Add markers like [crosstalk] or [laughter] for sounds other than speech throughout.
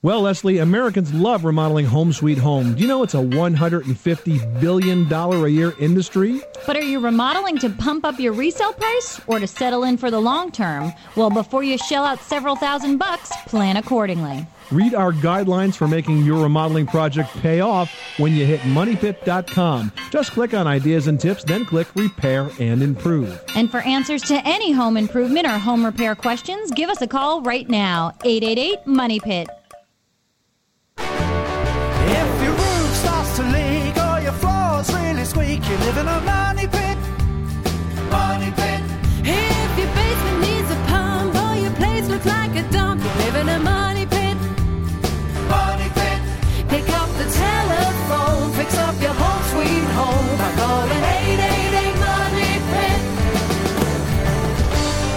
Well, Leslie, Americans love remodeling home sweet home. Do you know it's a $150 billion a year industry? But are you remodeling to pump up your resale price or to settle in for the long term? Well, before you shell out several thousand bucks, plan accordingly. Read our guidelines for making your remodeling project pay off when you hit moneypit.com. Just click on ideas and tips, then click repair and improve. And for answers to any home improvement or home repair questions, give us a call right now 888 Money Pit. Live in a money pit. Money pit. If your basement needs a pump or your place looks like a dump, you live in a money pit. Money pit. Pick up the telephone, fix up your home sweet home by calling 888 Money Pit.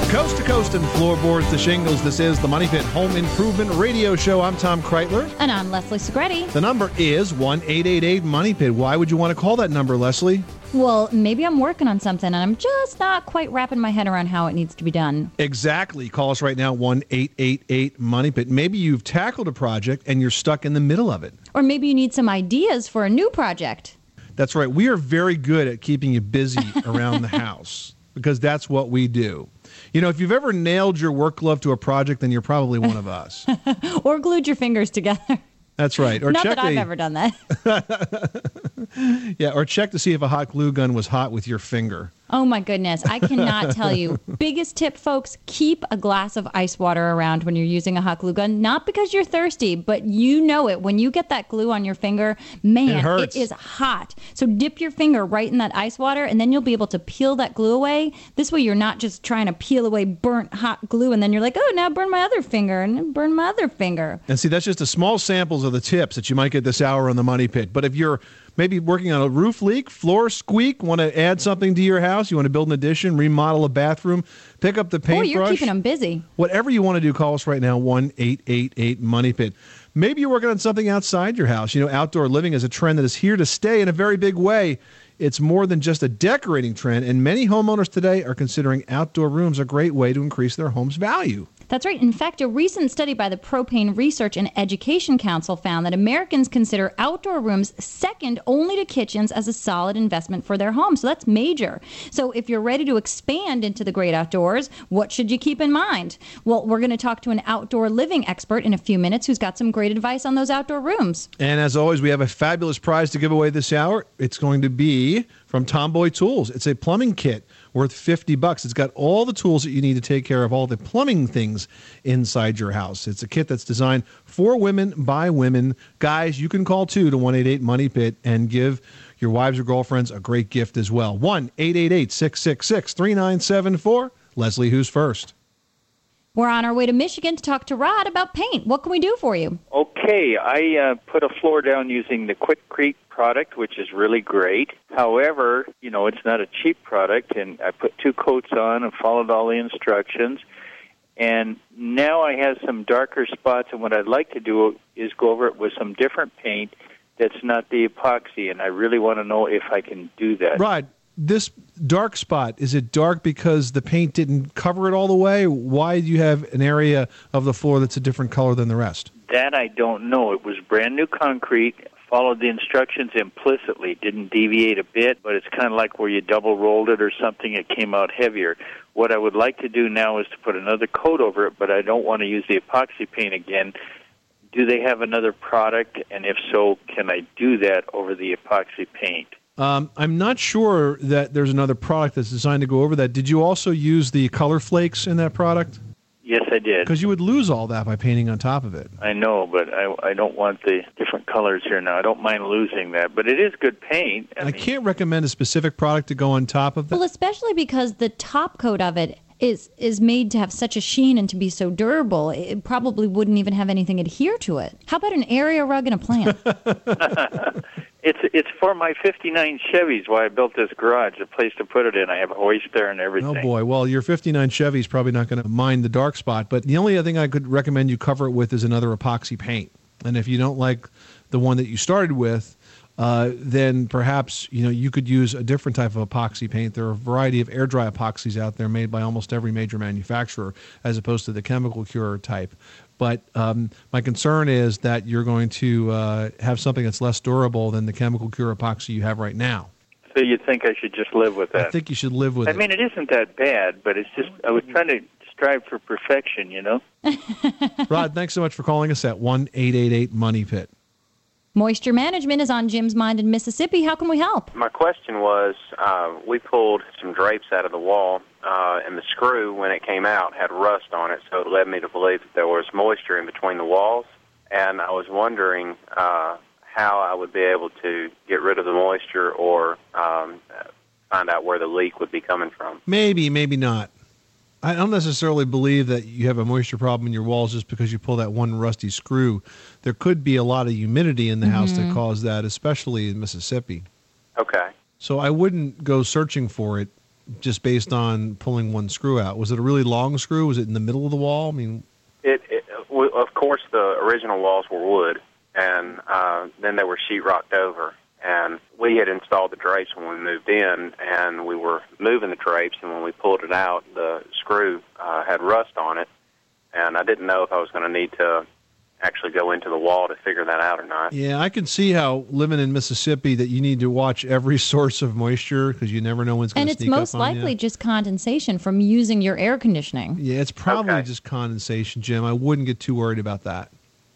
Coast to coast and floorboards to shingles, this is the Money Pit Home Improvement Radio Show. I'm Tom Kraeutler. And I'm Leslie Segrete. The number is 1 888 Money Pit. Why would you want to call that number, Leslie? Well, maybe I'm working on something and I'm just not quite wrapping my head around how it needs to be done. Exactly. Call us right now, 1 888 Money Pit. Maybe you've tackled a project and you're stuck in the middle of it. Or maybe you need some ideas for a new project. That's right. We are very good at keeping you busy [laughs] around the house because that's what we do. You know, if you've ever nailed your work glove to a project, then you're probably one of us. [laughs] or glued your fingers together. That's right. Or Not check that I've ever done that. [laughs] yeah, or check to see if a hot glue gun was hot with your finger. Oh my goodness. I cannot tell you. [laughs] Biggest tip, folks keep a glass of ice water around when you're using a hot glue gun. Not because you're thirsty, but you know it. When you get that glue on your finger, man, It it is hot. So dip your finger right in that ice water, and then you'll be able to peel that glue away. This way, you're not just trying to peel away burnt hot glue, and then you're like, oh, now burn my other finger, and burn my other finger. And see, that's just a small samples of the tips that you might get this hour on the Money Pit. But if you're maybe working on a roof leak, floor squeak, want to add something to your house, you want to build an addition, remodel a bathroom, pick up the Boy, paintbrush. you're keeping them busy. Whatever you want to do, call us right now, 1 888 Money Pit. Maybe you're working on something outside your house. You know, outdoor living is a trend that is here to stay in a very big way. It's more than just a decorating trend, and many homeowners today are considering outdoor rooms a great way to increase their home's value. That's right. In fact, a recent study by the Propane Research and Education Council found that Americans consider outdoor rooms second only to kitchens as a solid investment for their home. So that's major. So if you're ready to expand into the great outdoors, what should you keep in mind? Well, we're going to talk to an outdoor living expert in a few minutes who's got some great advice on those outdoor rooms. And as always, we have a fabulous prize to give away this hour. It's going to be from Tomboy Tools. It's a plumbing kit worth 50 bucks. It's got all the tools that you need to take care of all the plumbing things inside your house. It's a kit that's designed for women by women. Guys, you can call too to 188 Money Pit and give your wives or girlfriends a great gift as well. 1 888 666 3974. Leslie, who's first? We're on our way to Michigan to talk to Rod about paint. What can we do for you? Okay, I uh, put a floor down using the Quikrete product, which is really great. However, you know, it's not a cheap product, and I put two coats on and followed all the instructions. And now I have some darker spots, and what I'd like to do is go over it with some different paint that's not the epoxy, and I really want to know if I can do that. Rod, this dark spot, is it dark because the paint didn't cover it all the way? Why do you have an area of the floor that's a different color than the rest? That I don't know. It was brand new concrete. Followed the instructions implicitly. Didn't deviate a bit, but it's kind of like where you double rolled it or something. It came out heavier. What I would like to do now is to put another coat over it, but I don't want to use the epoxy paint again. Do they have another product? And if so, can I do that over the epoxy paint? Um, I'm not sure that there's another product that's designed to go over that. Did you also use the color flakes in that product? Yes, I did. Because you would lose all that by painting on top of it. I know, but I, I don't want the different colors here now. I don't mind losing that, but it is good paint. I can't recommend a specific product to go on top of that. Well, especially because the top coat of it is is made to have such a sheen and to be so durable, it probably wouldn't even have anything adhere to it. How about an area rug and a plant? [laughs] [laughs] It's it's for my '59 Chevys. Why I built this garage, a place to put it in. I have a hoist there and everything. Oh boy! Well, your '59 Chevy's probably not going to mind the dark spot, but the only other thing I could recommend you cover it with is another epoxy paint. And if you don't like the one that you started with, uh, then perhaps you know you could use a different type of epoxy paint. There are a variety of air dry epoxies out there made by almost every major manufacturer, as opposed to the chemical cure type. But um, my concern is that you're going to uh, have something that's less durable than the chemical cure epoxy you have right now. So you think I should just live with that? I think you should live with I it. I mean, it isn't that bad, but it's just I was trying to strive for perfection, you know. [laughs] Rod, thanks so much for calling us at one eight eight eight Money Pit. Moisture management is on Jim's mind in Mississippi. How can we help? My question was, uh, we pulled some drapes out of the wall, uh, and the screw, when it came out, had rust on it, so it led me to believe that there was moisture in between the walls. And I was wondering uh, how I would be able to get rid of the moisture or um, find out where the leak would be coming from. Maybe, maybe not. I don't necessarily believe that you have a moisture problem in your walls just because you pull that one rusty screw. There could be a lot of humidity in the house that caused that, especially in Mississippi. Okay. So I wouldn't go searching for it just based on pulling one screw out. Was it a really long screw? Was it in the middle of the wall? I mean, It, it of course, the original walls were wood, and uh, then they were sheetrocked over. And we had installed the drapes when we moved in, and we were moving the drapes. And when we pulled it out, the screw uh, had rust on it, and I didn't know if I was going to need to actually go into the wall to figure that out or not. yeah, I can see how living in Mississippi that you need to watch every [laughs] source of moisture because you never know when it's going And it's sneak most up likely just condensation from using your air conditioning. Yeah, it's probably Okay. just condensation, Jim. I wouldn't get too worried about that.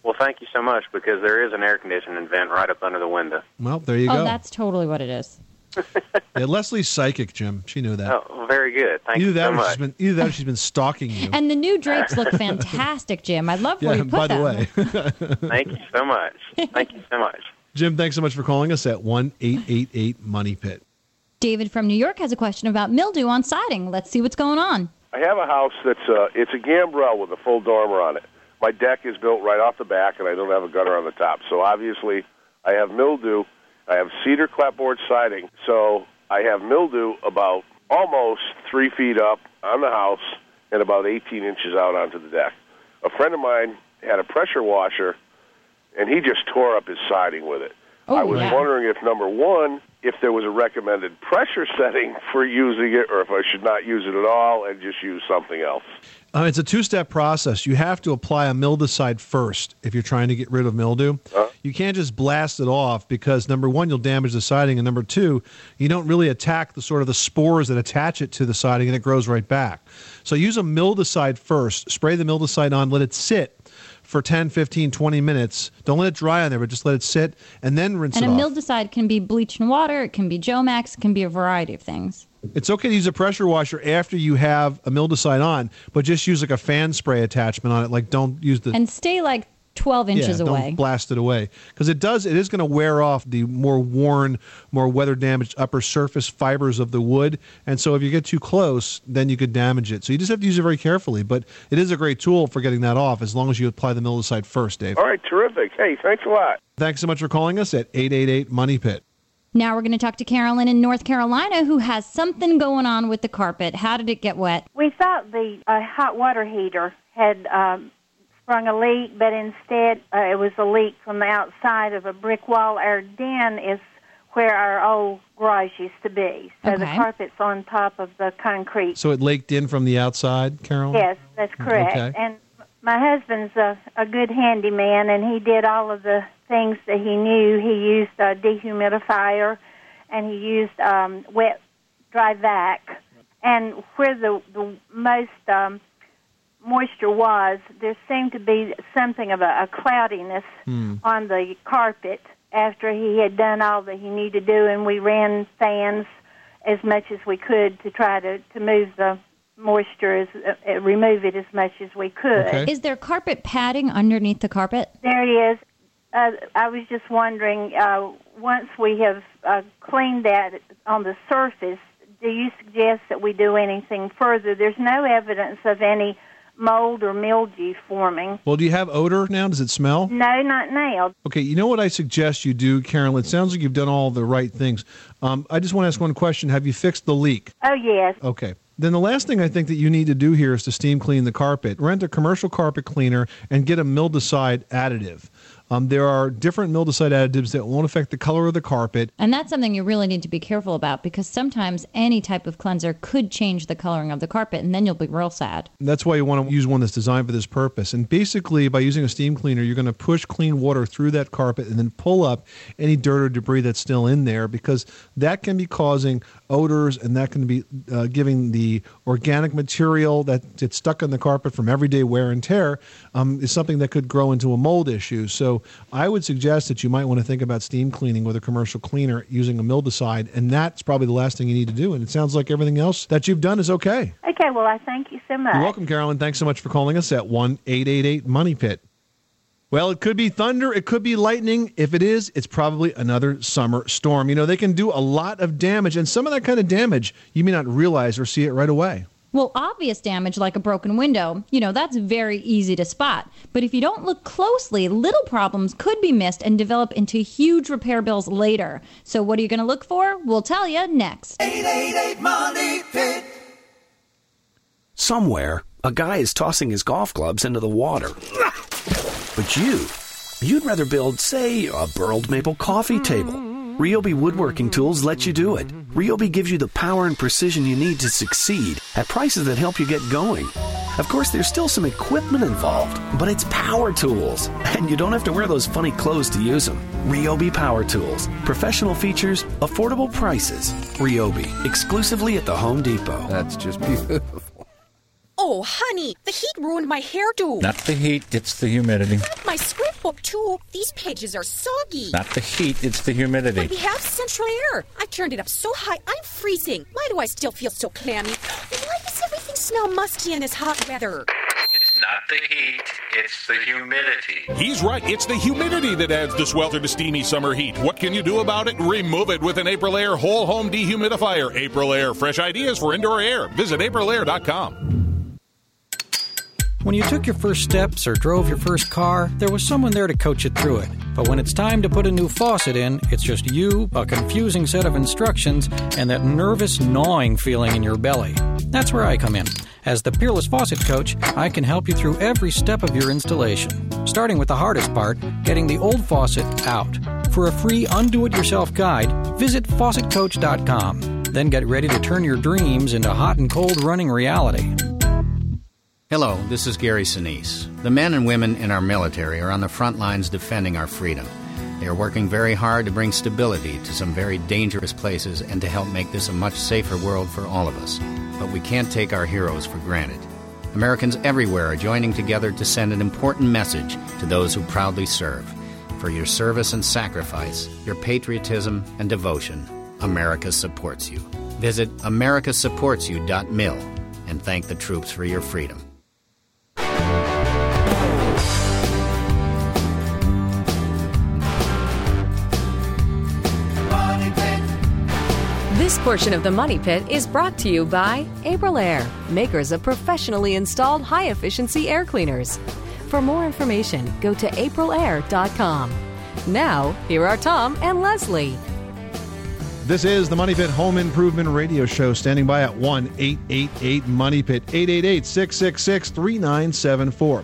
Well, thank you so much because there is an air conditioning vent right up under the window. Well, there you oh, go. that's totally what it is. [laughs] Yeah, Leslie's psychic, Jim. She knew that. Oh, very good. Thank either you that so much. she's been either that or she's been stalking you. And the new drapes look [laughs] fantastic, Jim. I love where yeah, you put by them. the way. [laughs] Thank you so much. Thank you so much. Jim, thanks so much for calling us at one eight eight eight Money Pit. David from New York has a question about mildew on siding. Let's see what's going on. I have a house that's uh, it's a gambrel with a full dormer on it. My deck is built right off the back, and I don't have a gutter on the top. So obviously, I have mildew. I have cedar clapboard siding, so I have mildew about almost three feet up on the house and about 18 inches out onto the deck. A friend of mine had a pressure washer, and he just tore up his siding with it. Oh, I was yeah. wondering if number one, if there was a recommended pressure setting [laughs] for using it, or if I should not use it at all and just use something else. Uh, it's a two-step process. You have to apply a mildewcide first if you're trying to get rid of mildew. You can't just blast it off because number one, you'll damage the siding, and number two, you don't really attack the sort of the spores that attach it to the siding, and it grows right back. So use a mildewcide first. Spray the mildewcide on, let it sit for 10, 15, 20 minutes. Don't let it dry on there, but just let it sit, and then rinse And it a off. mildewcide can be bleach and water, it can be Jomax, it can be a variety of things. It's okay to use a pressure washer after you have a mildewcide on, but just use like a fan spray attachment on it. Like don't use the And stay like 12 inches yeah, away. Don't blast it away because it does. It is going to wear off the more worn, more weather damaged upper surface fibers of the wood, and so if you get too close, then you could damage it. So you just have to use it very carefully. But it is a great tool for getting that off as long as you apply the mildewcide first, Dave. All right, terrific. Hey, thanks a lot. Thanks so much for calling us at eight eight eight Money Pit. Now we're going to talk to Carolyn in North Carolina who has something going on with the carpet. How did it get wet? We thought the uh, hot water heater had um, sprung a leak, but instead uh, it was a leak from the outside of a brick wall. Our den is where our old garage used to be, so the carpet's on top of the concrete. So it laked in from the outside, Carolyn? Yes, that's correct. Okay. And my husband's a, a good handyman, and he did all of the things that he knew. He used a dehumidifier, and he used um, wet, dry vac. And where the the most um, moisture was, there seemed to be something of a, a cloudiness on the carpet after he had done all that he needed to do, and we ran fans as much as we could to try to to move the moisture as uh, uh, remove it as much as we could. Okay. Is there carpet padding underneath the carpet? There is. Uh, I was just wondering, uh, once we have uh, cleaned that on the surface, do you suggest that we do anything further? There's no evidence of any mold or mildew forming. Well, do you have odor now? Does it smell? No, not now. Okay, you know what I suggest you do, Carolyn? It sounds like you've done all the right things. Um, I just want to ask one question. Have you fixed the leak? Oh, yes. Okay. Then the last thing I think that you need to do here is to steam clean the carpet. Rent a commercial carpet cleaner and get a mildewcide additive. Um, there are different mildewcide additives that won't affect the color of the carpet. And that's something you really need to be careful about because sometimes any type of cleanser could change the coloring of the carpet and then you'll be real sad. That's why you want to use one that's designed for this purpose. And basically, by using a steam cleaner, you're going to push clean water through that carpet and then pull up any dirt or debris that's still in there because that can be causing odors and that can be uh, giving the organic material that gets stuck on the carpet from everyday wear and tear um, is something that could grow into a mold issue. So I would suggest that you might want to think about steam cleaning with a commercial cleaner using a mildewcide, and that's probably the last thing you need to do. And it sounds like everything else that you've done is okay. Okay, well, I thank you so much. You're welcome, Carolyn. Thanks so much for calling us at 1 888 Money Pit. Well, it could be thunder, it could be lightning. If it is, it's probably another summer storm. You know, they can do a lot of damage, and some of that kind of damage you may not realize or see it right away. Well, obvious damage like a broken window, you know, that's very easy to spot. But if you don't look closely, little problems could be missed and develop into huge repair bills later. So, what are you going to look for? We'll tell you next. 888 Money Pit. Somewhere, a guy is tossing his golf clubs into the water. But you, you'd rather build, say, a burled maple coffee table. Ryobi Woodworking Tools lets you do it. Ryobi gives you the power and precision you need to succeed at prices that help you get going. Of course, there's still some equipment involved, but it's power tools, [laughs] and you don't have to wear those funny clothes to use them. Ryobi Power Tools. Professional features, affordable prices. Ryobi, exclusively at the Home Depot. That's just beautiful. Oh, honey, the heat ruined my hairdo. Not the heat, it's the humidity. My scrapbook, too. These pages are soggy. Not the heat, it's the humidity. But humidity. we have central air. I've turned it up so high, I'm freezing. Why do I still feel so clammy? Why does everything smell musty in this hot weather? It's not the heat, it's the humidity. He's right. It's the humidity that adds the swelter to steamy summer heat. What can you do about it? Remove it with an Aprilaire whole home dehumidifier. Aprilaire, fresh ideas for indoor air. Visit aprilaire.com. When you took your first steps or drove your first car, there was someone there to coach you through it. But when it's time to put a new faucet in, it's just you, a confusing set of instructions, and that nervous gnawing feeling in your belly. That's where I come in. As the Peerless Faucet Coach, I can help you through every step of your installation, starting with the hardest part getting the old faucet out. For a free undo it yourself guide, visit faucetcoach.com. Then get ready to turn your dreams into hot and cold running reality. Hello, this is Gary Sinise. The men and women in our military are on the front lines defending our freedom. They are working very hard to bring stability to some very dangerous places and to help make this a much safer world for all of us. But we can't take our heroes for granted. Americans everywhere are joining together to send an important message to those who proudly serve. For your service and sacrifice, your patriotism and devotion, America supports you. Visit americasupportsyou.mil and thank the troops for your freedom. This portion of the Money Pit is brought to you by Aprilaire, makers of professionally installed high efficiency air cleaners. For more information, go to aprilaire.com. Now, here are Tom and Leslie. This is the Money Pit Home Improvement Radio Show, standing by at 1 888 Money Pit, 888 666 3974.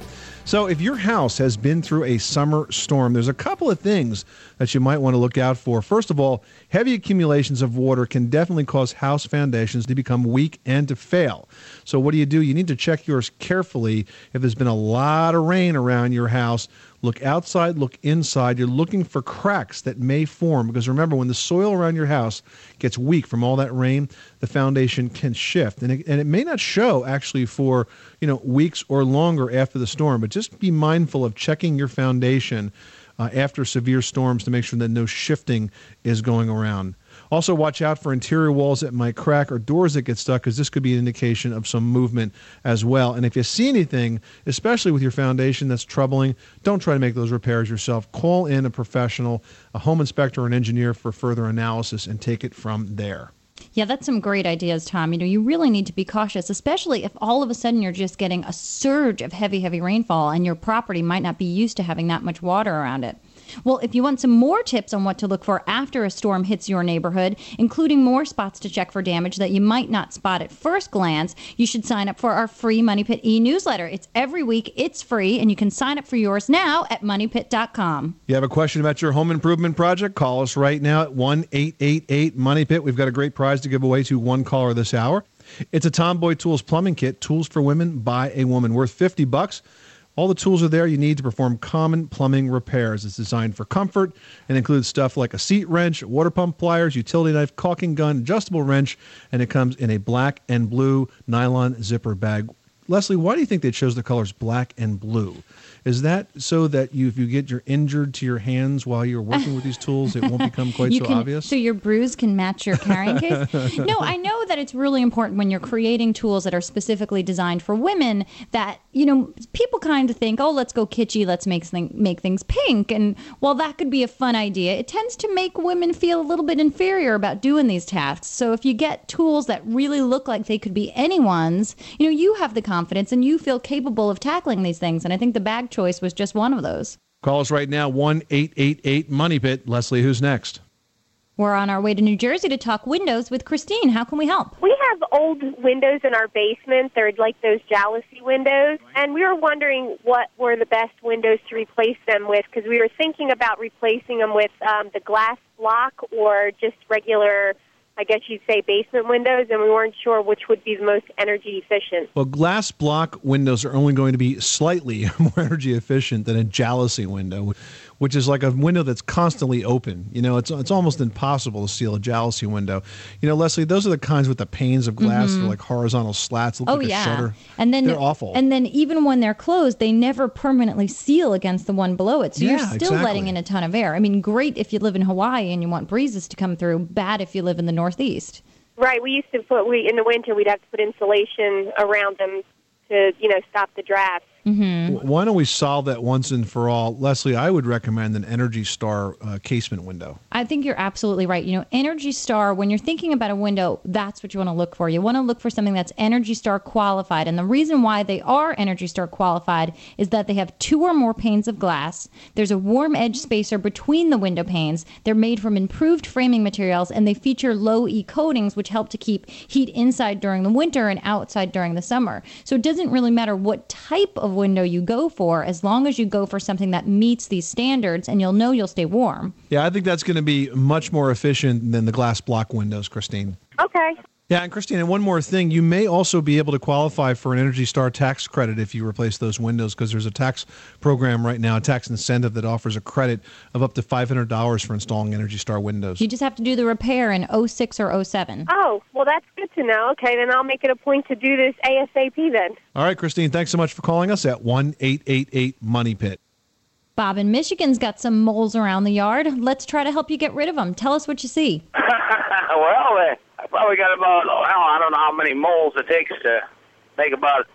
So, if your house has been through a summer storm, there's a couple of things that you might want to look out for. First of all, heavy accumulations of water can definitely cause house foundations to become weak and to fail. So, what do you do? You need to check yours carefully. If there's been a lot of rain around your house, look outside, look inside. You're looking for cracks that may form because remember, when the soil around your house gets weak from all that rain, the foundation can shift, and it, and it may not show actually for you know weeks or longer after the storm. But just be mindful of checking your foundation uh, after severe storms to make sure that no shifting is going around. Also, watch out for interior walls that might crack or doors that get stuck, because this could be an indication of some movement as well. And if you see anything, especially with your foundation that's troubling, don't try to make those repairs yourself. Call in a professional, a home inspector or an engineer for further analysis and take it from there. Yeah, that's some great ideas, Tom. You know, you really need to be cautious, especially if all of a sudden you're just getting a surge of heavy, heavy rainfall and your property might not be used to having that much water around it. Well, if you want some more tips on what to look for after a storm hits your neighborhood, including more spots to check for damage that you might not spot at first glance, you should sign up for our free Money Pit e newsletter. It's every week, it's free, and you can sign up for yours now at moneypit.com. You have a question about your home improvement project? Call us right now at 1 888 Money Pit. We've got a great prize to give away to one caller this hour. It's a Tomboy Tools plumbing kit, tools for women by a woman, worth 50 bucks. All the tools are there you need to perform common plumbing repairs. It's designed for comfort and includes stuff like a seat wrench, water pump pliers, utility knife, caulking gun, adjustable wrench, and it comes in a black and blue nylon zipper bag. Leslie, why do you think they chose the colors black and blue? Is that so that you, if you get your injured to your hands while you're working with these tools, it won't become quite [laughs] so can- obvious? So your bruise can match your carrying case. [laughs] no, I know that it's really important when you're creating tools that are specifically designed for women that you know people kind of think, oh, let's go kitschy, let's make thing, make things pink, and while that could be a fun idea, it tends to make women feel a little bit inferior about doing these tasks. So if you get tools that really look like they could be anyone's, you know, you have the confidence and you feel capable of tackling these things, and I think the bag choice was just one of those. Call us right now, 1 888 Money Pit. Leslie, who's next? We're on our way to New Jersey to talk windows with Christine. How can we help? We have old windows in our basement. They're like those jalousie windows. And we were wondering what were the best windows to replace them with because we were thinking about replacing them with um, the glass block or just regular, I guess you'd say, basement windows. And we weren't sure which would be the most energy efficient. Well, glass block windows are only going to be slightly [laughs] more energy efficient than a jalousie window, which is like a window that's constantly open. You know, it's it's almost impossible to seal a jalousie window. You know, Leslie, those are the kinds with the panes of glass. Mhm. They're like horizontal slats. Look oh like a yeah, shutter. and then they're awful. And then even when they're closed, they never permanently seal against the one below it. So you're still exactly. letting in a ton of air. I mean, great if you live in Hawaii and you want breezes to come through. Bad if you live in the Northeast. Right. We used to put, we in the winter, we'd have to put insulation around them to, you know, stop the drafts. Mm-hmm. Why don't we solve that once and for all? Leslie, I would recommend an Energy Star uh, casement window. I think you're absolutely right. You know, Energy Star, when you're thinking about a window, that's what you want to look for. You want to look for something that's Energy Star qualified. And the reason why they are Energy Star qualified is that they have two or more panes of glass. There's a warm edge spacer between the window panes. They're made from improved framing materials and they feature low E coatings, which help to keep heat inside during the winter and outside during the summer. So it doesn't really matter what type of window you go for as long as you go for something that meets these standards and you'll know you'll stay warm. Yeah, I think that's going to be much more efficient than the glass block windows, Christine. Okay. Yeah, and Christine, and one more thing, you may also be able to qualify for an Energy Star tax credit if you replace those windows because there's a tax program right now, a tax incentive that offers a credit of up to $500 for installing Energy Star windows. You just have to do the repair in 06 or 07. Oh, well, that's good to know. Okay, then I'll make it a point to do this ASAP then. All right, Christine, thanks so much for calling us at 1 888 Money Pit. Bob in Michigan's got some moles around the yard. Let's try to help you get rid of them. Tell us what you see. [laughs] well, uh, I probably got about oh, I don't know how many moles it takes to make about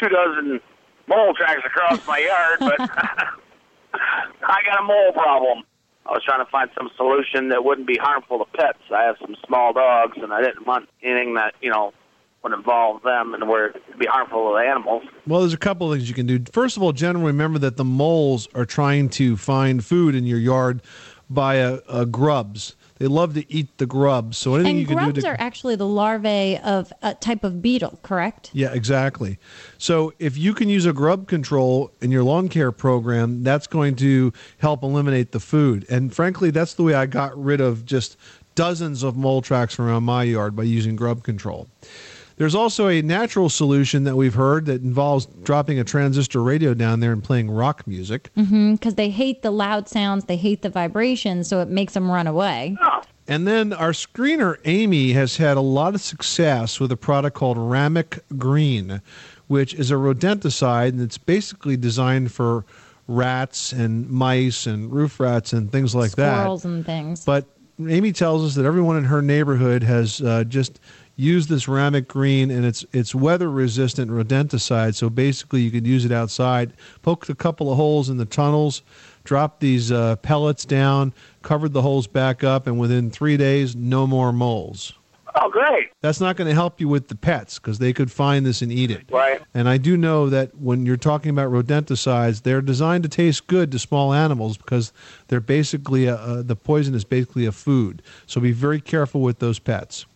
two dozen mole tracks across my yard, but [laughs] I got a mole problem. I was trying to find some solution that wouldn't be harmful to pets. I have some small dogs, and I didn't want anything that, you know, would involve them and where it'd be harmful to the animals. Well, there's a couple of things you can do. First of all, generally remember that the moles are trying to find food in your yard via uh, grubs. They love to eat the grubs. So anything And you can do grubs to are actually the larvae of a type of beetle, correct? Yeah, exactly. So if you can use a grub control in your lawn care program, that's going to help eliminate the food. And frankly, that's the way I got rid of just dozens of mole tracks around my yard by using grub control. There's also a natural solution that we've heard that involves dropping a transistor radio down there and playing rock music. Because Mm-hmm, they hate the loud sounds, they hate the vibrations, so it makes them run away. And then our screener, Amy, has had a lot of success with a product called Ramik Green, which is a rodenticide, and it's basically designed for rats and mice and roof rats and things like Squirrels that. and things. But Amy tells us that everyone in her neighborhood has uh, just used this Ramik Green, and it's it's weather resistant rodenticide. So basically, you could use it outside. Poked a couple of holes in the tunnels, dropped these uh, pellets down, covered the holes back up, and within three days, no more moles. Oh, great. That's not going to help you with the pets because they could find this and eat it. Right. And I do know that when you're talking about rodenticides, they're designed to taste good to small animals because they're basically a, uh, the poison is basically a food. So be very careful with those pets.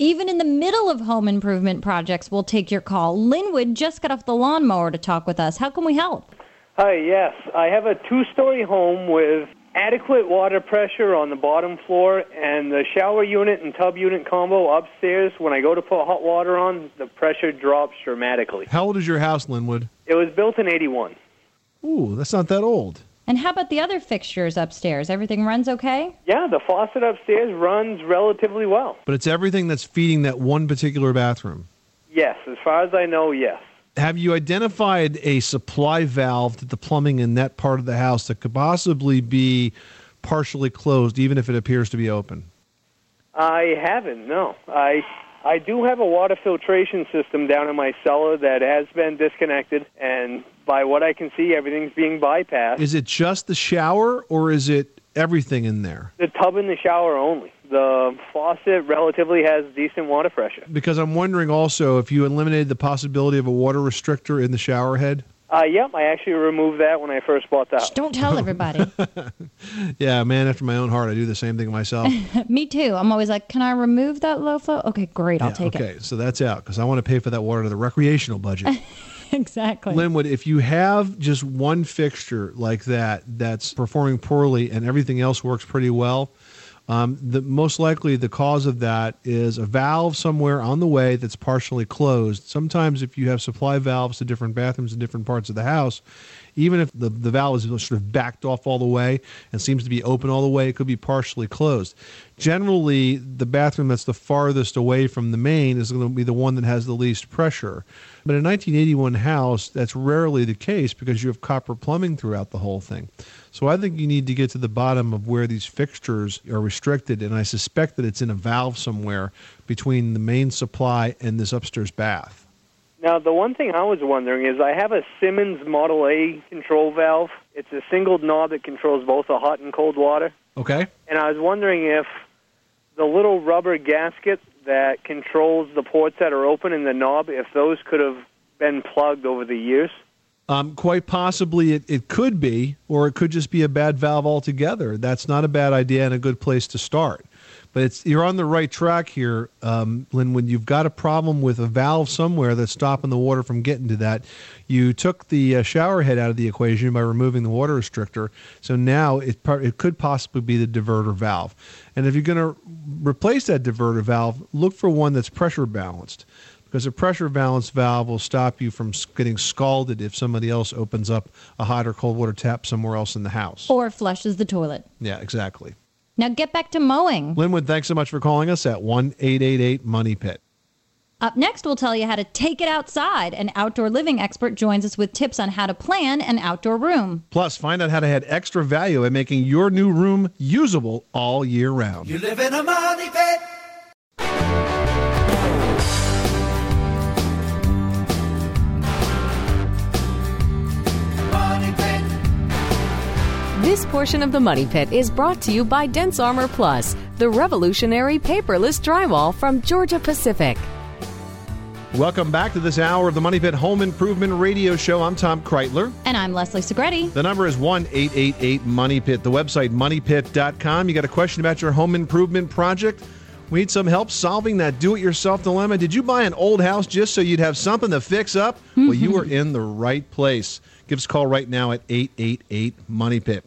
Even in the middle of home improvement projects, we'll take your call. Linwood just got off the lawnmower to talk with us. How can we help? Hi, yes. I have a two story home with adequate water pressure on the bottom floor and the shower unit and tub unit combo upstairs. When I go to put hot water on, the pressure drops dramatically. How old is your house, Linwood? It was built in 81. Ooh, that's not that old. And how about the other fixtures upstairs? Everything runs okay? Yeah, the faucet upstairs runs relatively well. But it's everything that's feeding that one particular bathroom. Yes, as far as I know, yes. Have you identified a supply valve to the plumbing in that part of the house that could possibly be partially closed, even if it appears to be open? I haven't. No, I I do have a water filtration system down in my cellar that has been disconnected, and by what I can see, everything's being bypassed. Is it just the shower, or is it everything in there? The tub and the shower only. The faucet relatively has decent water pressure. Because I'm wondering also if you eliminated the possibility of a water restrictor in the shower head. Uh, yep, I actually removed that when I first bought the house. Don't tell everybody. [laughs] Yeah, man, after my own heart, I do the same thing myself. [laughs] Me too. I'm always like, can I remove that low flow? Okay, great. I'll Yeah, take okay, so that's out because I want to pay for that water to the recreational budget. [laughs] [laughs] exactly. Linwood, if you have just one fixture like that that's performing poorly and everything else works pretty well, um, the most likely the cause of that is a valve somewhere on the way that's partially closed. Sometimes, if you have supply valves to different bathrooms in different parts of the house, even if the, the valve is sort of backed off all the way and seems to be open all the way, it could be partially closed. Generally, the bathroom that's the farthest away from the main is going to be the one that has the least pressure. But in a 1981 house, that's rarely the case because you have copper plumbing throughout the whole thing. So I think you need to get to the bottom of where these fixtures are restricted, and I suspect that it's in a valve somewhere between the main supply and this upstairs bath. Now, the one thing I was wondering is I have a Symmons Model A control valve. It's a single knob that controls both the hot and cold water. Okay. And I was wondering if the little rubber gasket that controls the ports that are open in the knob, if those could have been plugged over the years. Um, quite possibly it, it could be, or it could just be a bad valve altogether. That's not a bad idea and a good place to start. But it's you're on the right track here, um, Lynn. When you've got a problem with a valve somewhere that's stopping the water from getting to that, you took the uh, shower head out of the equation by removing the water restrictor. So now it par- it could possibly be the diverter valve. And if you're going to replace that diverter valve, look for one that's pressure balanced because a pressure balanced valve will stop you from getting scalded if somebody else opens up a hot or cold water tap somewhere else in the house. Or flushes the toilet. Yeah, exactly. Now get back to mowing. Linwood, thanks so much for calling us at 1 888 Money Pit. Up next, we'll tell you how to take it outside. An outdoor living expert joins us with tips on how to plan an outdoor room. Plus, find out how to add extra value at making your new room usable all year round. You live in a money pit. This portion of the Money Pit is brought to you by DensArmor Plus, the revolutionary paperless drywall from Georgia Pacific. Welcome back to this hour of the Money Pit Home Improvement Radio Show. I'm Tom Kraeutler. And I'm Leslie Segrete. The number is 1 888 Money Pit. The website, moneypit.com. You got a question about your home improvement project? We need some help solving that do it yourself dilemma. Did you buy an old house just so you'd have something to fix up? Well, you [laughs] are in the right place. Give us a call right now at 888 Money Pit.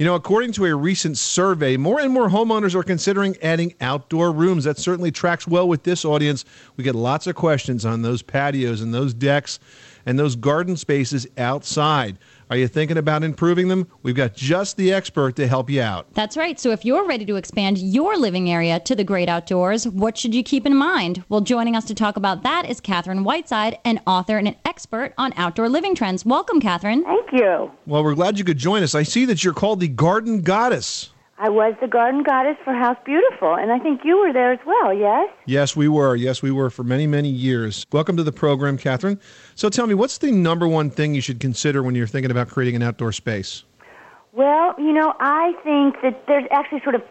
You know, according to a recent survey, more and more homeowners are considering adding outdoor rooms. That certainly tracks well with this audience. We get lots of questions on those patios and those decks and those garden spaces outside. Are you thinking about improving them? We've got just the expert to help you out. That's right. So if you're ready to expand your living area to the great outdoors, what should you keep in mind? Well, joining us to talk about that is Catherine Whiteside, an author and an expert on outdoor living trends. Welcome, Catherine. Thank you. Well, we're glad you could join us. I see that you're called the Garden Goddess. I was the garden goddess for House Beautiful, and I think you were there as well, yes? Yes, we were. Yes, we were for many, many years. Welcome to the program, Catherine. So tell me, what's the number one thing you should consider when you're thinking about creating an outdoor space? Well, you know, I think that there's actually sort of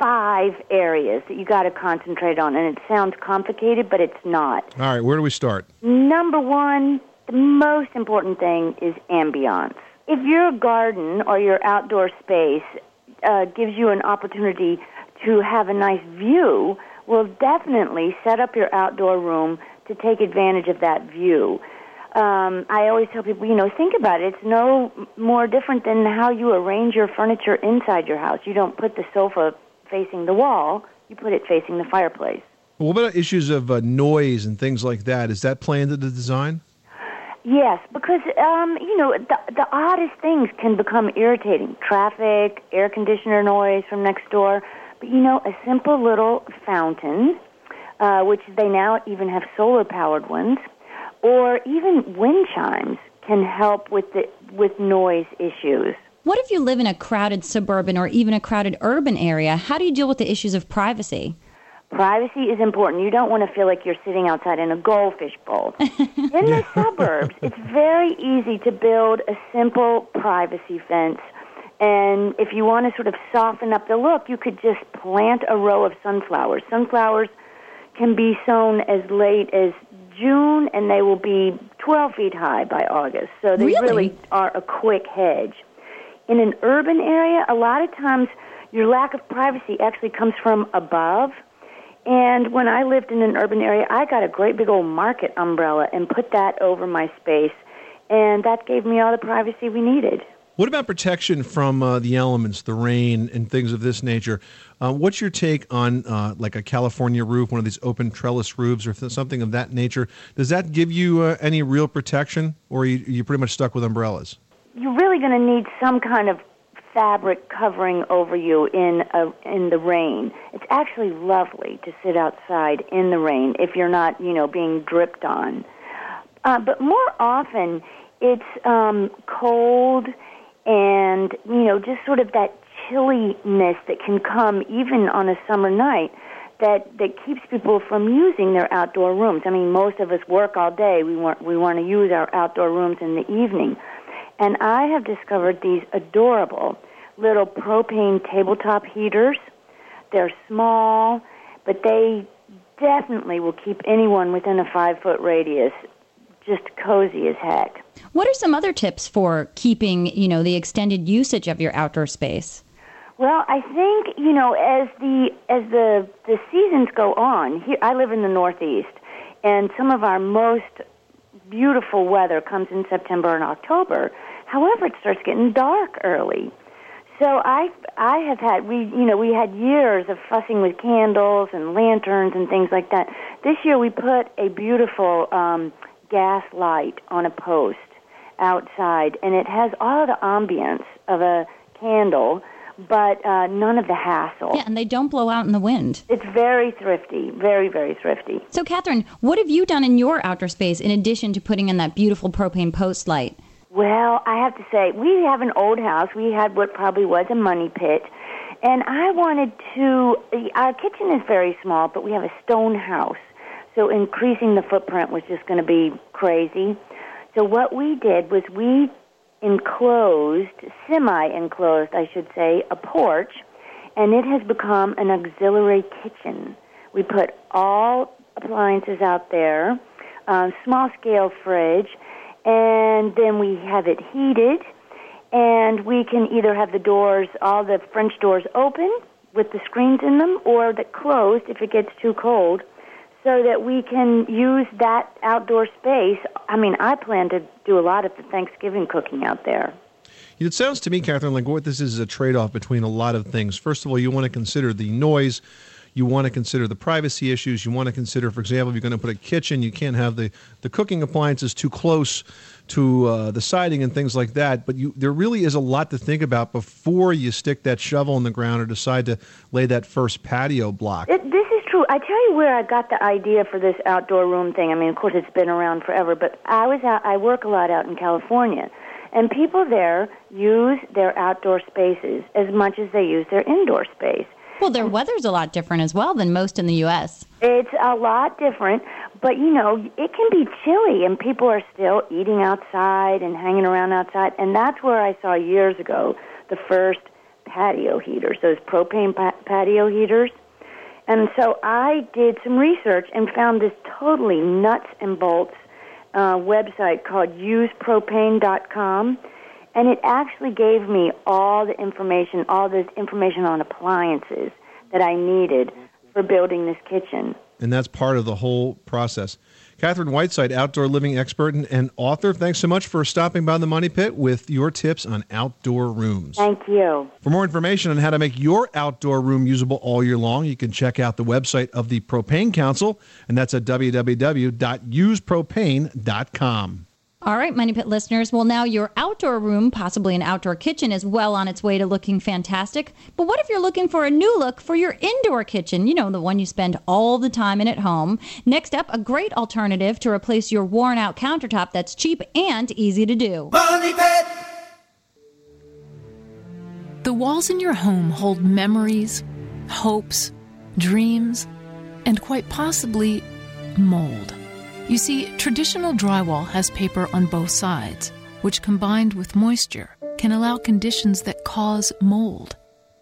five areas that you got to concentrate on, and it sounds complicated, but it's not. All right, where do we start? Number one, the most important thing is ambiance. If your garden or your outdoor space uh, gives you an opportunity to have a nice view, well, definitely set up your outdoor room to take advantage of that view. Um, I always tell people, you know, think about it. It's no more different than how you arrange your furniture inside your house. You don't put the sofa facing the wall, you put it facing the fireplace. What about issues of uh, noise and things like that? Is that planned into the design? Yes, because um, you know the the oddest things can become irritating. Traffic, air conditioner noise from next door. But you know, a simple little fountain, uh, which they now even have solar powered ones, or even wind chimes can help with the with noise issues. What if you live in a crowded suburban or even a crowded urban area? How do you deal with the issues of privacy? Privacy is important. You don't want to feel like you're sitting outside in a goldfish bowl. [laughs] in the suburbs, it's very easy to build a simple privacy fence. And if you want to sort of soften up the look, you could just plant a row of sunflowers. Sunflowers can be sown as late as June, and they will be 12 feet high by August. So they Really? really are a quick hedge. In an urban area, a lot of times your lack of privacy actually comes from above. And when I lived in an urban area, I got a great big old market umbrella and put that over my space. And that gave me all the privacy we needed. What about protection from uh, the elements, the rain, and things of this nature? Uh, what's your take on uh, like a California roof, one of these open trellis roofs, or something of that nature? Does that give you uh, any real protection, or are you, you pretty much stuck with umbrellas? You're really going to need some kind of fabric covering over you in a, in the rain. It's actually lovely to sit outside in the rain if you're not, you know, being dripped on. Uh, but more often, it's um, cold and you know just sort of that chilliness that can come even on a summer night that that keeps people from using their outdoor rooms. I mean, most of us work all day. We want we want to use our outdoor rooms in the evening. And I have discovered these adorable little propane tabletop heaters. They're small, but they definitely will keep anyone within a five foot radius just cozy as heck. What are some other tips for keeping, you know, the extended usage of your outdoor space? Well, I think you know as the as the the seasons go on. Here, I live in the Northeast, and some of our most beautiful weather comes in September and October. However, it starts getting dark early. So I I have had we you know we had years of fussing with candles and lanterns and things like that. This year we put a beautiful um, gas light on a post outside, and it has all the ambience of a candle, but uh, none of the hassle. Yeah, and they don't blow out in the wind. It's very thrifty, very very thrifty. So, Catherine, what have you done in your outdoor space in addition to putting in that beautiful propane post light? Well, I have to say, we have an old house. We had what probably was a money pit. And I wanted to, our kitchen is very small, but we have a stone house. So increasing the footprint was just going to be crazy. So what we did was we enclosed, semi enclosed, I should say, a porch, and it has become an auxiliary kitchen. We put all appliances out there, uh, small scale fridge, and then we have it heated, and we can either have the doors, all the French doors open with the screens in them, or the closed if it gets too cold, so that we can use that outdoor space. I mean, I plan to do a lot of the Thanksgiving cooking out there. It sounds to me, Catherine, like what this is is a trade off between a lot of things. First of all, you want to consider the noise. You want to consider the privacy issues. You want to consider, for example, if you're going to put a kitchen, you can't have the, the cooking appliances too close to uh, the siding and things like that. But you, there really is a lot to think about before you stick that shovel in the ground or decide to lay that first patio block. It, this is true. I tell you where I got the idea for this outdoor room thing. I mean, of course, it's been around forever, but I was out. I work a lot out in California, and people there use their outdoor spaces as much as they use their indoor space. Well, their weather's a lot different as well than most in the U.S. It's a lot different, but you know, it can be chilly, and people are still eating outside and hanging around outside. And that's where I saw years ago the first patio heaters, those propane pa- patio heaters. And so I did some research and found this totally nuts and bolts uh, website called usepropane.com. And it actually gave me all the information, all this information on appliances that I needed for building this kitchen. And that's part of the whole process. Catherine Whiteside, outdoor living expert and, and author, thanks so much for stopping by the Money Pit with your tips on outdoor rooms. Thank you. For more information on how to make your outdoor room usable all year long, you can check out the website of the Propane Council, and that's at www.usepropane.com. All right, Money Pit listeners. Well, now your outdoor room, possibly an outdoor kitchen, is well on its way to looking fantastic. But what if you're looking for a new look for your indoor kitchen? You know, the one you spend all the time in at home. Next up, a great alternative to replace your worn out countertop that's cheap and easy to do. Money Pit. The walls in your home hold memories, hopes, dreams, and quite possibly mold. You see, traditional drywall has paper on both sides, which combined with moisture can allow conditions that cause mold.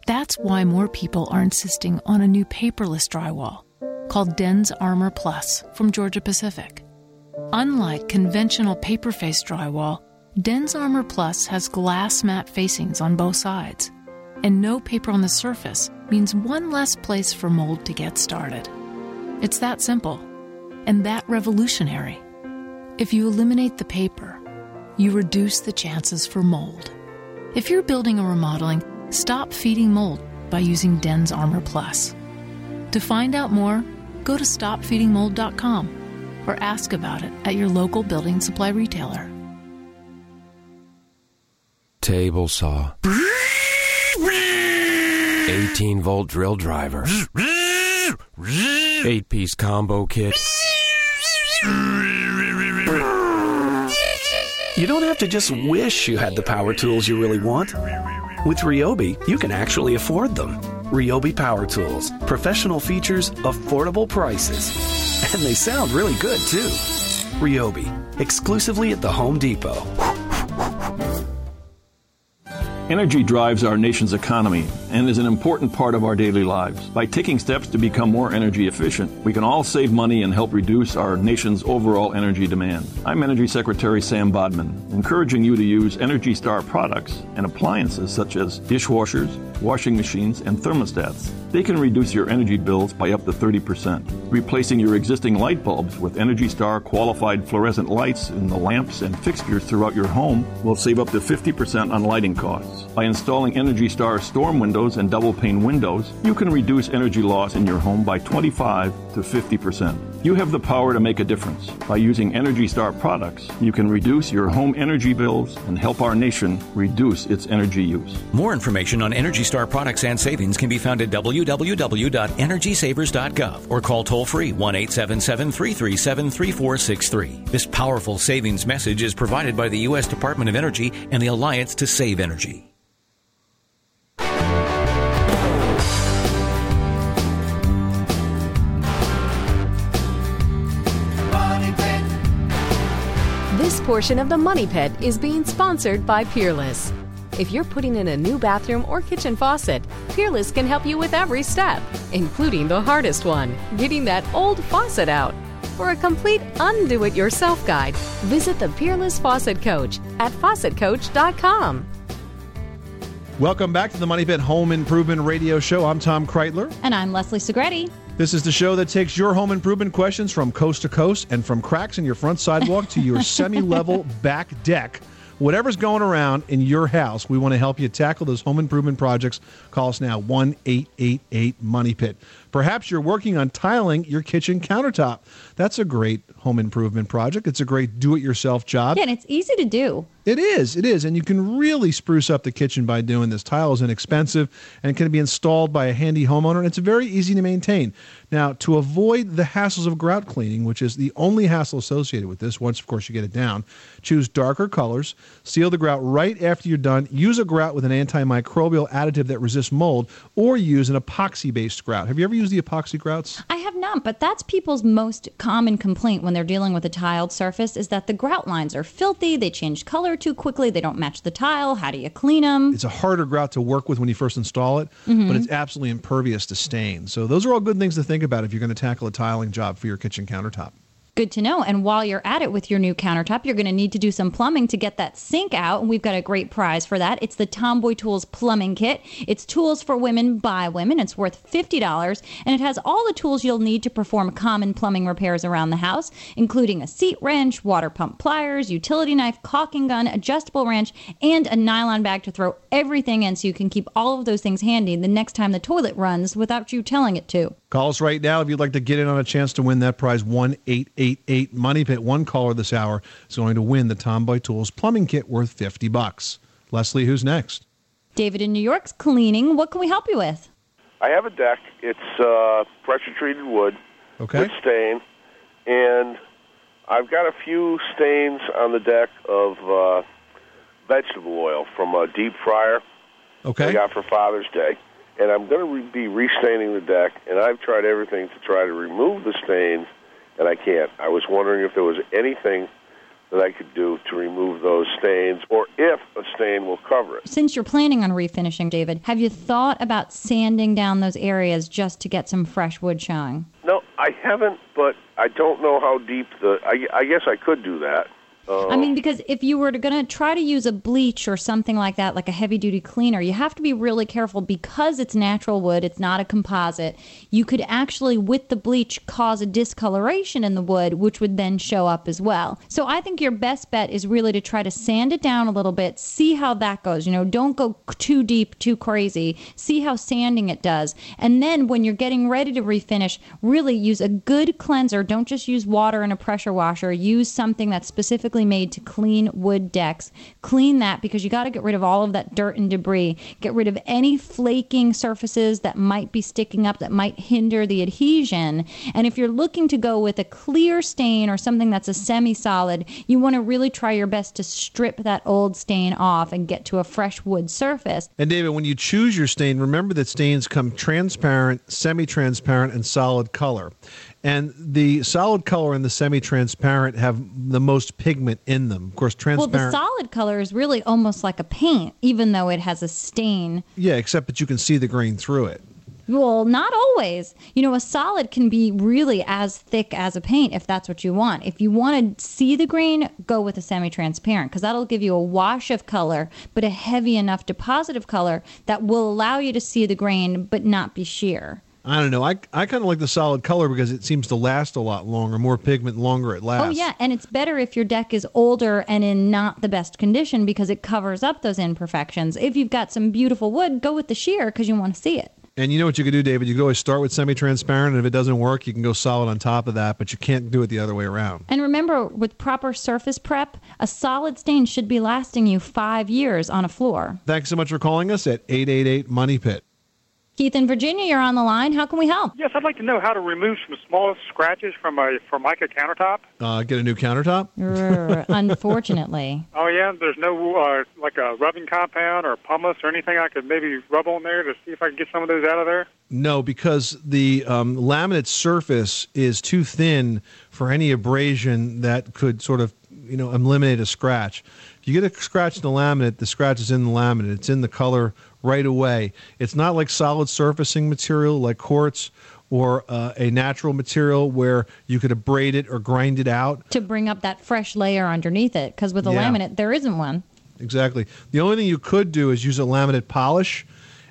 That's why more people are insisting on a new paperless drywall called DensArmor Plus from Georgia Pacific. Unlike conventional paper face drywall, DensArmor Plus has glass mat facings on both sides, and no paper on the surface means one less place for mold to get started. It's that simple and that revolutionary. If you eliminate the paper, you reduce the chances for mold. If you're building or remodeling, stop feeding mold by using DensArmor Plus. To find out more, go to stopfeedingmold.com or ask about it at your local building supply retailer. Table saw. 18 volt drill driver. 8 piece combo kit. You don't have to just wish you had the power tools you really want. With Ryobi, you can actually afford them. Ryobi Power Tools. Professional features, affordable prices. And they sound really good, too. Ryobi. Exclusively at the Home Depot. Energy drives our nation's economy and is an important part of our daily lives. By taking steps to become more energy efficient, we can all save money and help reduce our nation's overall energy demand. I'm Energy Secretary Sam Bodman, encouraging you to use Energy Star products and appliances such as dishwashers, washing machines, and thermostats. They can reduce your energy bills by up to 30%. Replacing your existing light bulbs with Energy Star qualified fluorescent lights in the lamps and fixtures throughout your home will save up to 50% on lighting costs. By installing Energy Star storm windows and double pane windows, you can reduce energy loss in your home by 25 to 50%. You have the power to make a difference. By using Energy Star products, you can reduce your home energy bills and help our nation reduce its energy use. More information on Energy Star products and savings can be found at www.energysavers.gov or call toll free 1 877 337 3463. This powerful savings message is provided by the U.S. Department of Energy and the Alliance to Save Energy. Portion of the Money Pit is being sponsored by Peerless. If you're putting in a new bathroom or kitchen faucet, Peerless can help you with every step, including the hardest one getting that old faucet out. For a complete undo it yourself guide, visit the Peerless Faucet Coach at faucetcoach.com. Welcome back to the Money Pit Home Improvement Radio Show. I'm Tom Kraeutler. And I'm Leslie Segrete. This is the show that takes your home improvement questions from coast to coast and from cracks in your front sidewalk to your semi level [laughs] back deck. Whatever's going around in your house, we want to help you tackle those home improvement projects. Call us now 1 888 Money Pit. Perhaps you're working on tiling your kitchen countertop. That's a great home improvement project. It's a great do it yourself job. Yeah, and it's easy to do. It is. It is. And you can really spruce up the kitchen by doing this. Tile is inexpensive and can be installed by a handy homeowner, and it's very easy to maintain. Now, to avoid the hassles of grout cleaning, which is the only hassle associated with this, once, of course, you get it down, choose darker colors, seal the grout right after you're done, use a grout with an antimicrobial additive that resists mold, or use an epoxy based grout. Have you ever used the epoxy grouts? I have not, but that's people's most common complaint when they're dealing with a tiled surface is that the grout lines are filthy, they change color too quickly. They don't match the tile. How do you clean them? It's a harder grout to work with when you first install it, Mhm. but it's absolutely impervious to stain. So those are all good things to think about if you're going to tackle a tiling job for your kitchen countertop. Good to know. And while you're at it with your new countertop, you're going to need to do some plumbing to get that sink out. And we've got a great prize for that. It's the Tomboy Tools Plumbing Kit. It's tools for women by women. It's worth $50. And it has all the tools you'll need to perform common plumbing repairs around the house, including a seat wrench, water pump pliers, utility knife, caulking gun, adjustable wrench, and a nylon bag to throw everything in so you can keep all of those things handy the next time the toilet runs without you telling it to. Call us right now if you'd like to get in on a chance to win that prize. One eight eight eight Money Pit. One caller this hour is going to win the Tomboy Tools plumbing kit worth fifty bucks. Leslie, who's next? David in New York's cleaning. What can we help you with? I have a deck. It's uh, pressure treated wood Okay. with stain, and I've got a few stains on the deck of uh, vegetable oil from a deep fryer Okay. I got for Father's Day, and I'm going to re- be restaining the deck. And I've tried everything to try to remove the stains, and I can't. I was wondering if there was anything that I could do to remove those stains, or if a stain will cover it. Since you're planning on refinishing, David, have you thought about sanding down those areas just to get some fresh wood showing? No, I haven't, but I don't know how deep the. I, I guess I could do that. Uh, I mean, because if you were going to try to use a bleach or something like that, like a heavy duty cleaner, you have to be really careful because it's natural wood, it's not a composite. You could actually, with the bleach, cause a discoloration in the wood, which would then show up as well. So I think your best bet is really to try to sand it down a little bit, see how that goes. You know, don't go too deep, too crazy. See how sanding it does. And then when you're getting ready to refinish, really use a good cleanser. Don't just use water and a pressure washer. Use something that's specifically made to clean wood decks. Clean that because you got to get rid of all of that dirt and debris. Get rid of any flaking surfaces that might be sticking up that might hinder the adhesion. And if you're looking to go with a clear stain or something that's a semi solid, you want to really try your best to strip that old stain off and get to a fresh wood surface. And David, when you choose your stain, remember that stains come transparent, semi-transparent, and solid color. And the solid color and the semi-transparent have the most pigment in them. Of course, transparent. Well, the solid color is really almost like a paint, even though it has a stain. yeah, except that you can see the grain through it. Well, not always. You know, a solid can be really as thick as a paint if that's what you want. If you want to see the grain, go with a semi transparent because that'll give you a wash of color, but a heavy enough deposit of color that will allow you to see the grain but not be sheer. I don't know. I, I kind of like the solid color because it seems to last a lot longer, more pigment, longer it lasts. Oh, yeah. And it's better if your deck is older and in not the best condition because it covers up those imperfections. If you've got some beautiful wood, go with the sheer because you want to see it. And you know what you could do, David? You could always start with semi-transparent, and if it doesn't work, you can go solid on top of that. But you can't do it the other way around. And remember, with proper surface prep, a solid stain should be lasting you five years on a floor. Thanks so much for calling us at 888 Money Pit. Keith in Virginia, you're on the line. How can we help? Yes, I'd like to know how to remove some small scratches from a Formica countertop. Uh, get a new countertop. Rrr, [laughs] Unfortunately. Oh yeah, there's no uh, like a rubbing compound or pumice or anything I could maybe rub on there to see if I can get some of those out of there. No, because the um, laminate surface is too thin for any abrasion that could sort of, you know, eliminate a scratch. If you get a scratch in the laminate, the scratch is in the laminate. It's in the color right away. It's not like solid surfacing material like quartz or uh, a natural material where you could abrade it or grind it out. To bring up that fresh layer underneath it, because with a Yeah. laminate, there isn't one. Exactly. The only thing you could do is use a laminate polish.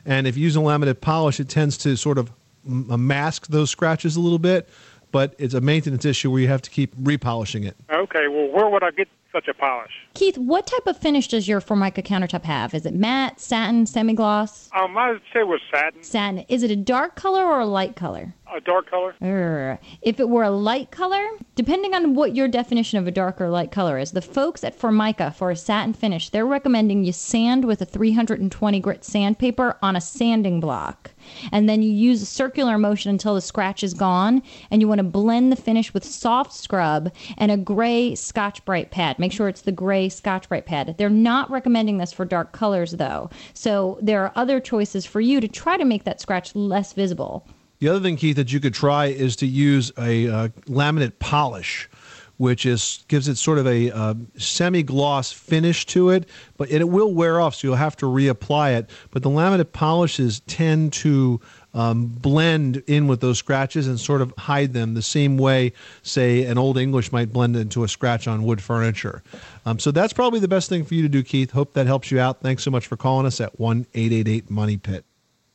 And if you use a laminate polish, it tends to sort of m- uh, mask those scratches a little bit. But it's a maintenance issue where you have to keep repolishing it. Okay, well, where would I get such a polish? Keith, what type of finish does your Formica countertop have? Is it matte, satin, semi gloss? Um, I would say it was satin, Satin. Is it a dark color or a light color? a dark color. Urgh. If it were a light color, depending on what your definition of a dark or light color is, the folks at Formica for a satin finish, they're recommending you sand with a 320 grit sandpaper on a sanding block. And then you use a circular motion until the scratch is gone. And you want to blend the finish with soft scrub and a gray Scotch Brite pad. Make sure it's the gray Scotch Brite pad. They're not recommending this for dark colors, though. So there are other choices for you to try to make that scratch less visible. The other thing, Keith, that you could try is to use a uh, laminate polish, which is gives it sort of a uh, semi-gloss finish to it, but it will wear off, so you'll have to reapply it. But the laminate polishes tend to um, blend in with those scratches and sort of hide them the same way, say, an old English might blend into a scratch on wood furniture. Um, so that's probably the best thing for you to do, Keith. Hope that helps you out. Thanks so much for calling us at one eight eight eight Money Pit.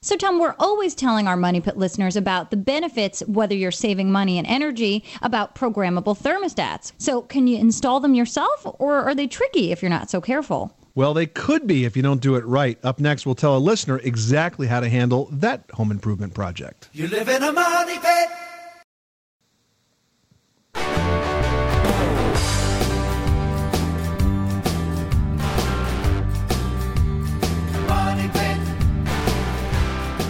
So, Tom, we're always telling our Money Pit listeners about the benefits, whether you're saving money and energy, about programmable thermostats. So, can you install them yourself, or are they tricky if you're not so careful? Well, they could be if you don't do it right. Up next, we'll tell a listener exactly how to handle that home improvement project. You live in a money pit.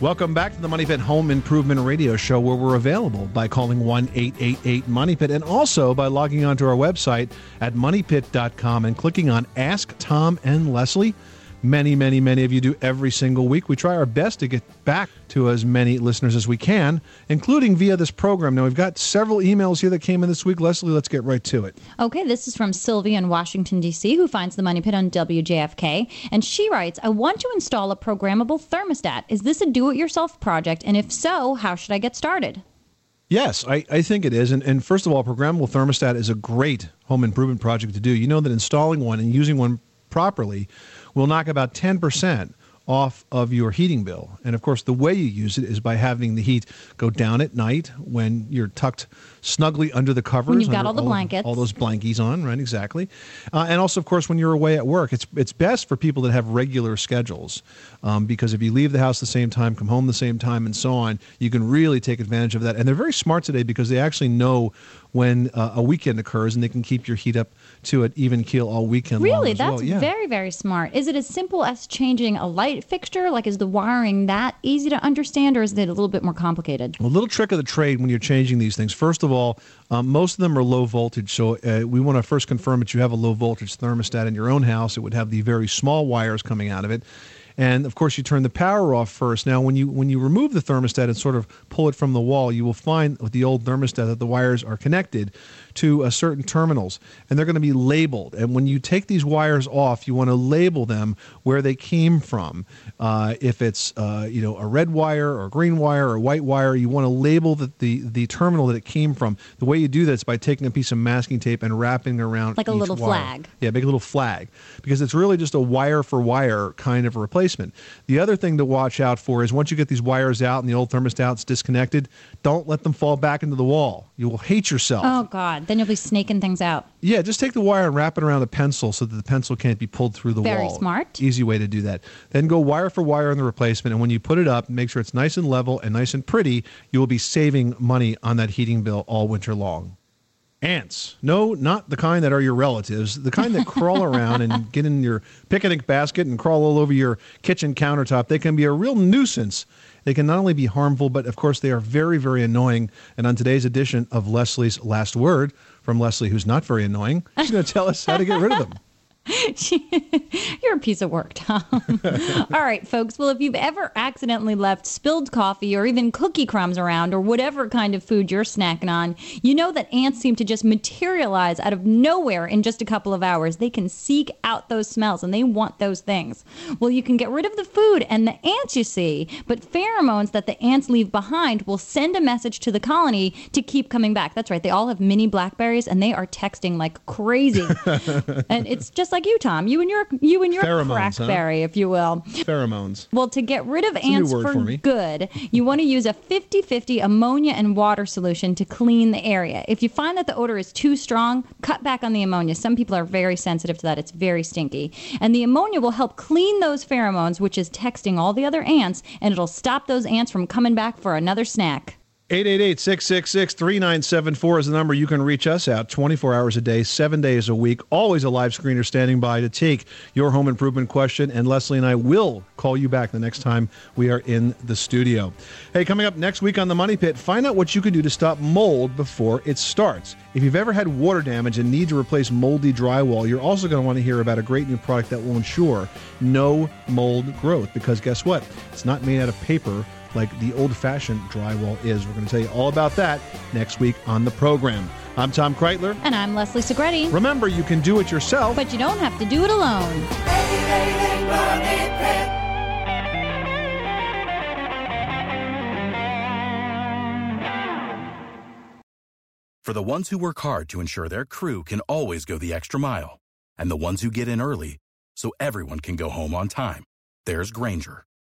Welcome back to the Money Pit Home Improvement Radio Show, where we're available by calling 1 888 Money Pit and also by logging onto our website at moneypit.com and clicking on Ask Tom and Leslie. Many, many, many of you do every single week. We try our best to get back to as many listeners as we can, including via this program. Now, we've got several emails here that came in this week. Leslie, let's get right to it. Okay, this is from Sylvia in Washington, D.C., who finds the Money Pit on WJFK. And she writes I want to install a programmable thermostat. Is this a do it yourself project? And if so, how should I get started? Yes, I, I think it is. And, and first of all, programmable thermostat is a great home improvement project to do. You know that installing one and using one properly will knock about 10% off of your heating bill. And of course, the way you use it is by having the heat go down at night when you're tucked snugly under the covers. When you've got all the blankets. All those blankies on, right? Exactly. Uh, and also, of course, when you're away at work, it's it's best for people that have regular schedules um, because if you leave the house the same time, come home the same time, and so on, you can really take advantage of that. And they're very smart today because they actually know when uh, a weekend occurs and they can keep your heat up to an even keel all weekend long Really? That's well. Yeah. very, very smart. Is it as simple as changing a light fixture? Like, is the wiring that easy to understand, or is it a little bit more complicated? A little trick of the trade when you're changing these things. First of all, um, most of them are low voltage, so uh, we want to first confirm that you have a low voltage thermostat in your own house. It would have the very small wires coming out of it. And of course, you turn the power off first. Now, when you when you remove the thermostat and sort of pull it from the wall, you will find with the old thermostat that the wires are connected to uh, certain terminals, and they're going to be labeled. And when you take these wires off, you want to label them where they came from. Uh, if it's uh, you know a red wire or green wire or white wire, you want to label the, the the terminal that it came from. The way you do that is by taking a piece of masking tape and wrapping it around Like a little wire. flag. Yeah, make a little flag because it's really just a wire for wire kind of a replacement. The other thing to watch out for is once you get these wires out and the old thermostat's disconnected, don't let them fall back into the wall. You will hate yourself. Oh, God. Then you'll be snaking things out. Yeah, just take the wire and wrap it around a pencil so that the pencil can't be pulled through the Very wall. Very smart. Easy way to do that. Then go wire for wire on the replacement, and when you put it up, make sure it's nice and level and nice and pretty. You will be saving money on that heating bill all winter long. Ants. No, not the kind that are your relatives. The kind that crawl [laughs] around and get in your picnic basket and crawl all over your kitchen countertop. They can be a real nuisance. They can not only be harmful, but of course they are very, very annoying. And on today's edition of Leslie's Last Word from Leslie, who's not very annoying, she's going to tell us how to get rid of them. [laughs] You're a piece of work, Tom. [laughs] All right, folks. Well, if you've ever accidentally left spilled coffee or even cookie crumbs around or whatever kind of food you're snacking on, you know that ants seem to just materialize out of nowhere in just a couple of hours. They can seek out those smells and they want those things. Well, you can get rid of the food and the ants, you see, but pheromones that the ants leave behind will send a message to the colony to keep coming back. That's right. They all have mini Blackberries and they are texting like crazy. [laughs] and it's just like you, Tom. You and your you and your Pheromones, huh? crackberry, if you will. Pheromones. Well, to get rid of It's ants for, for good, you want to use a 50 50 ammonia and water solution to clean the area. If you find that the odor is too strong, cut back on the ammonia. Some people are very sensitive to that, it's very stinky. And the ammonia will help clean those pheromones, which is texting all the other ants, and it'll stop those ants from coming back for another snack. 888-666-3974 is the number you can reach us at 24 hours a day, 7 days a week. Always a live screener standing by to take your home improvement question and Leslie and I will call you back the next time we are in the studio. Hey, coming up next week on the Money Pit, find out what you can do to stop mold before it starts. If you've ever had water damage and need to replace moldy drywall, you're also going to want to hear about a great new product that will ensure no mold growth because guess what? It's not made out of paper like the old fashioned drywall is. We're going to tell you all about that next week on the program. I'm Tom Kraeutler. And I'm Leslie Segrete. Remember, you can do it yourself. But you don't have to do it alone. For the ones who work hard to ensure their crew can always go the extra mile, and the ones who get in early so everyone can go home on time, there's Grainger,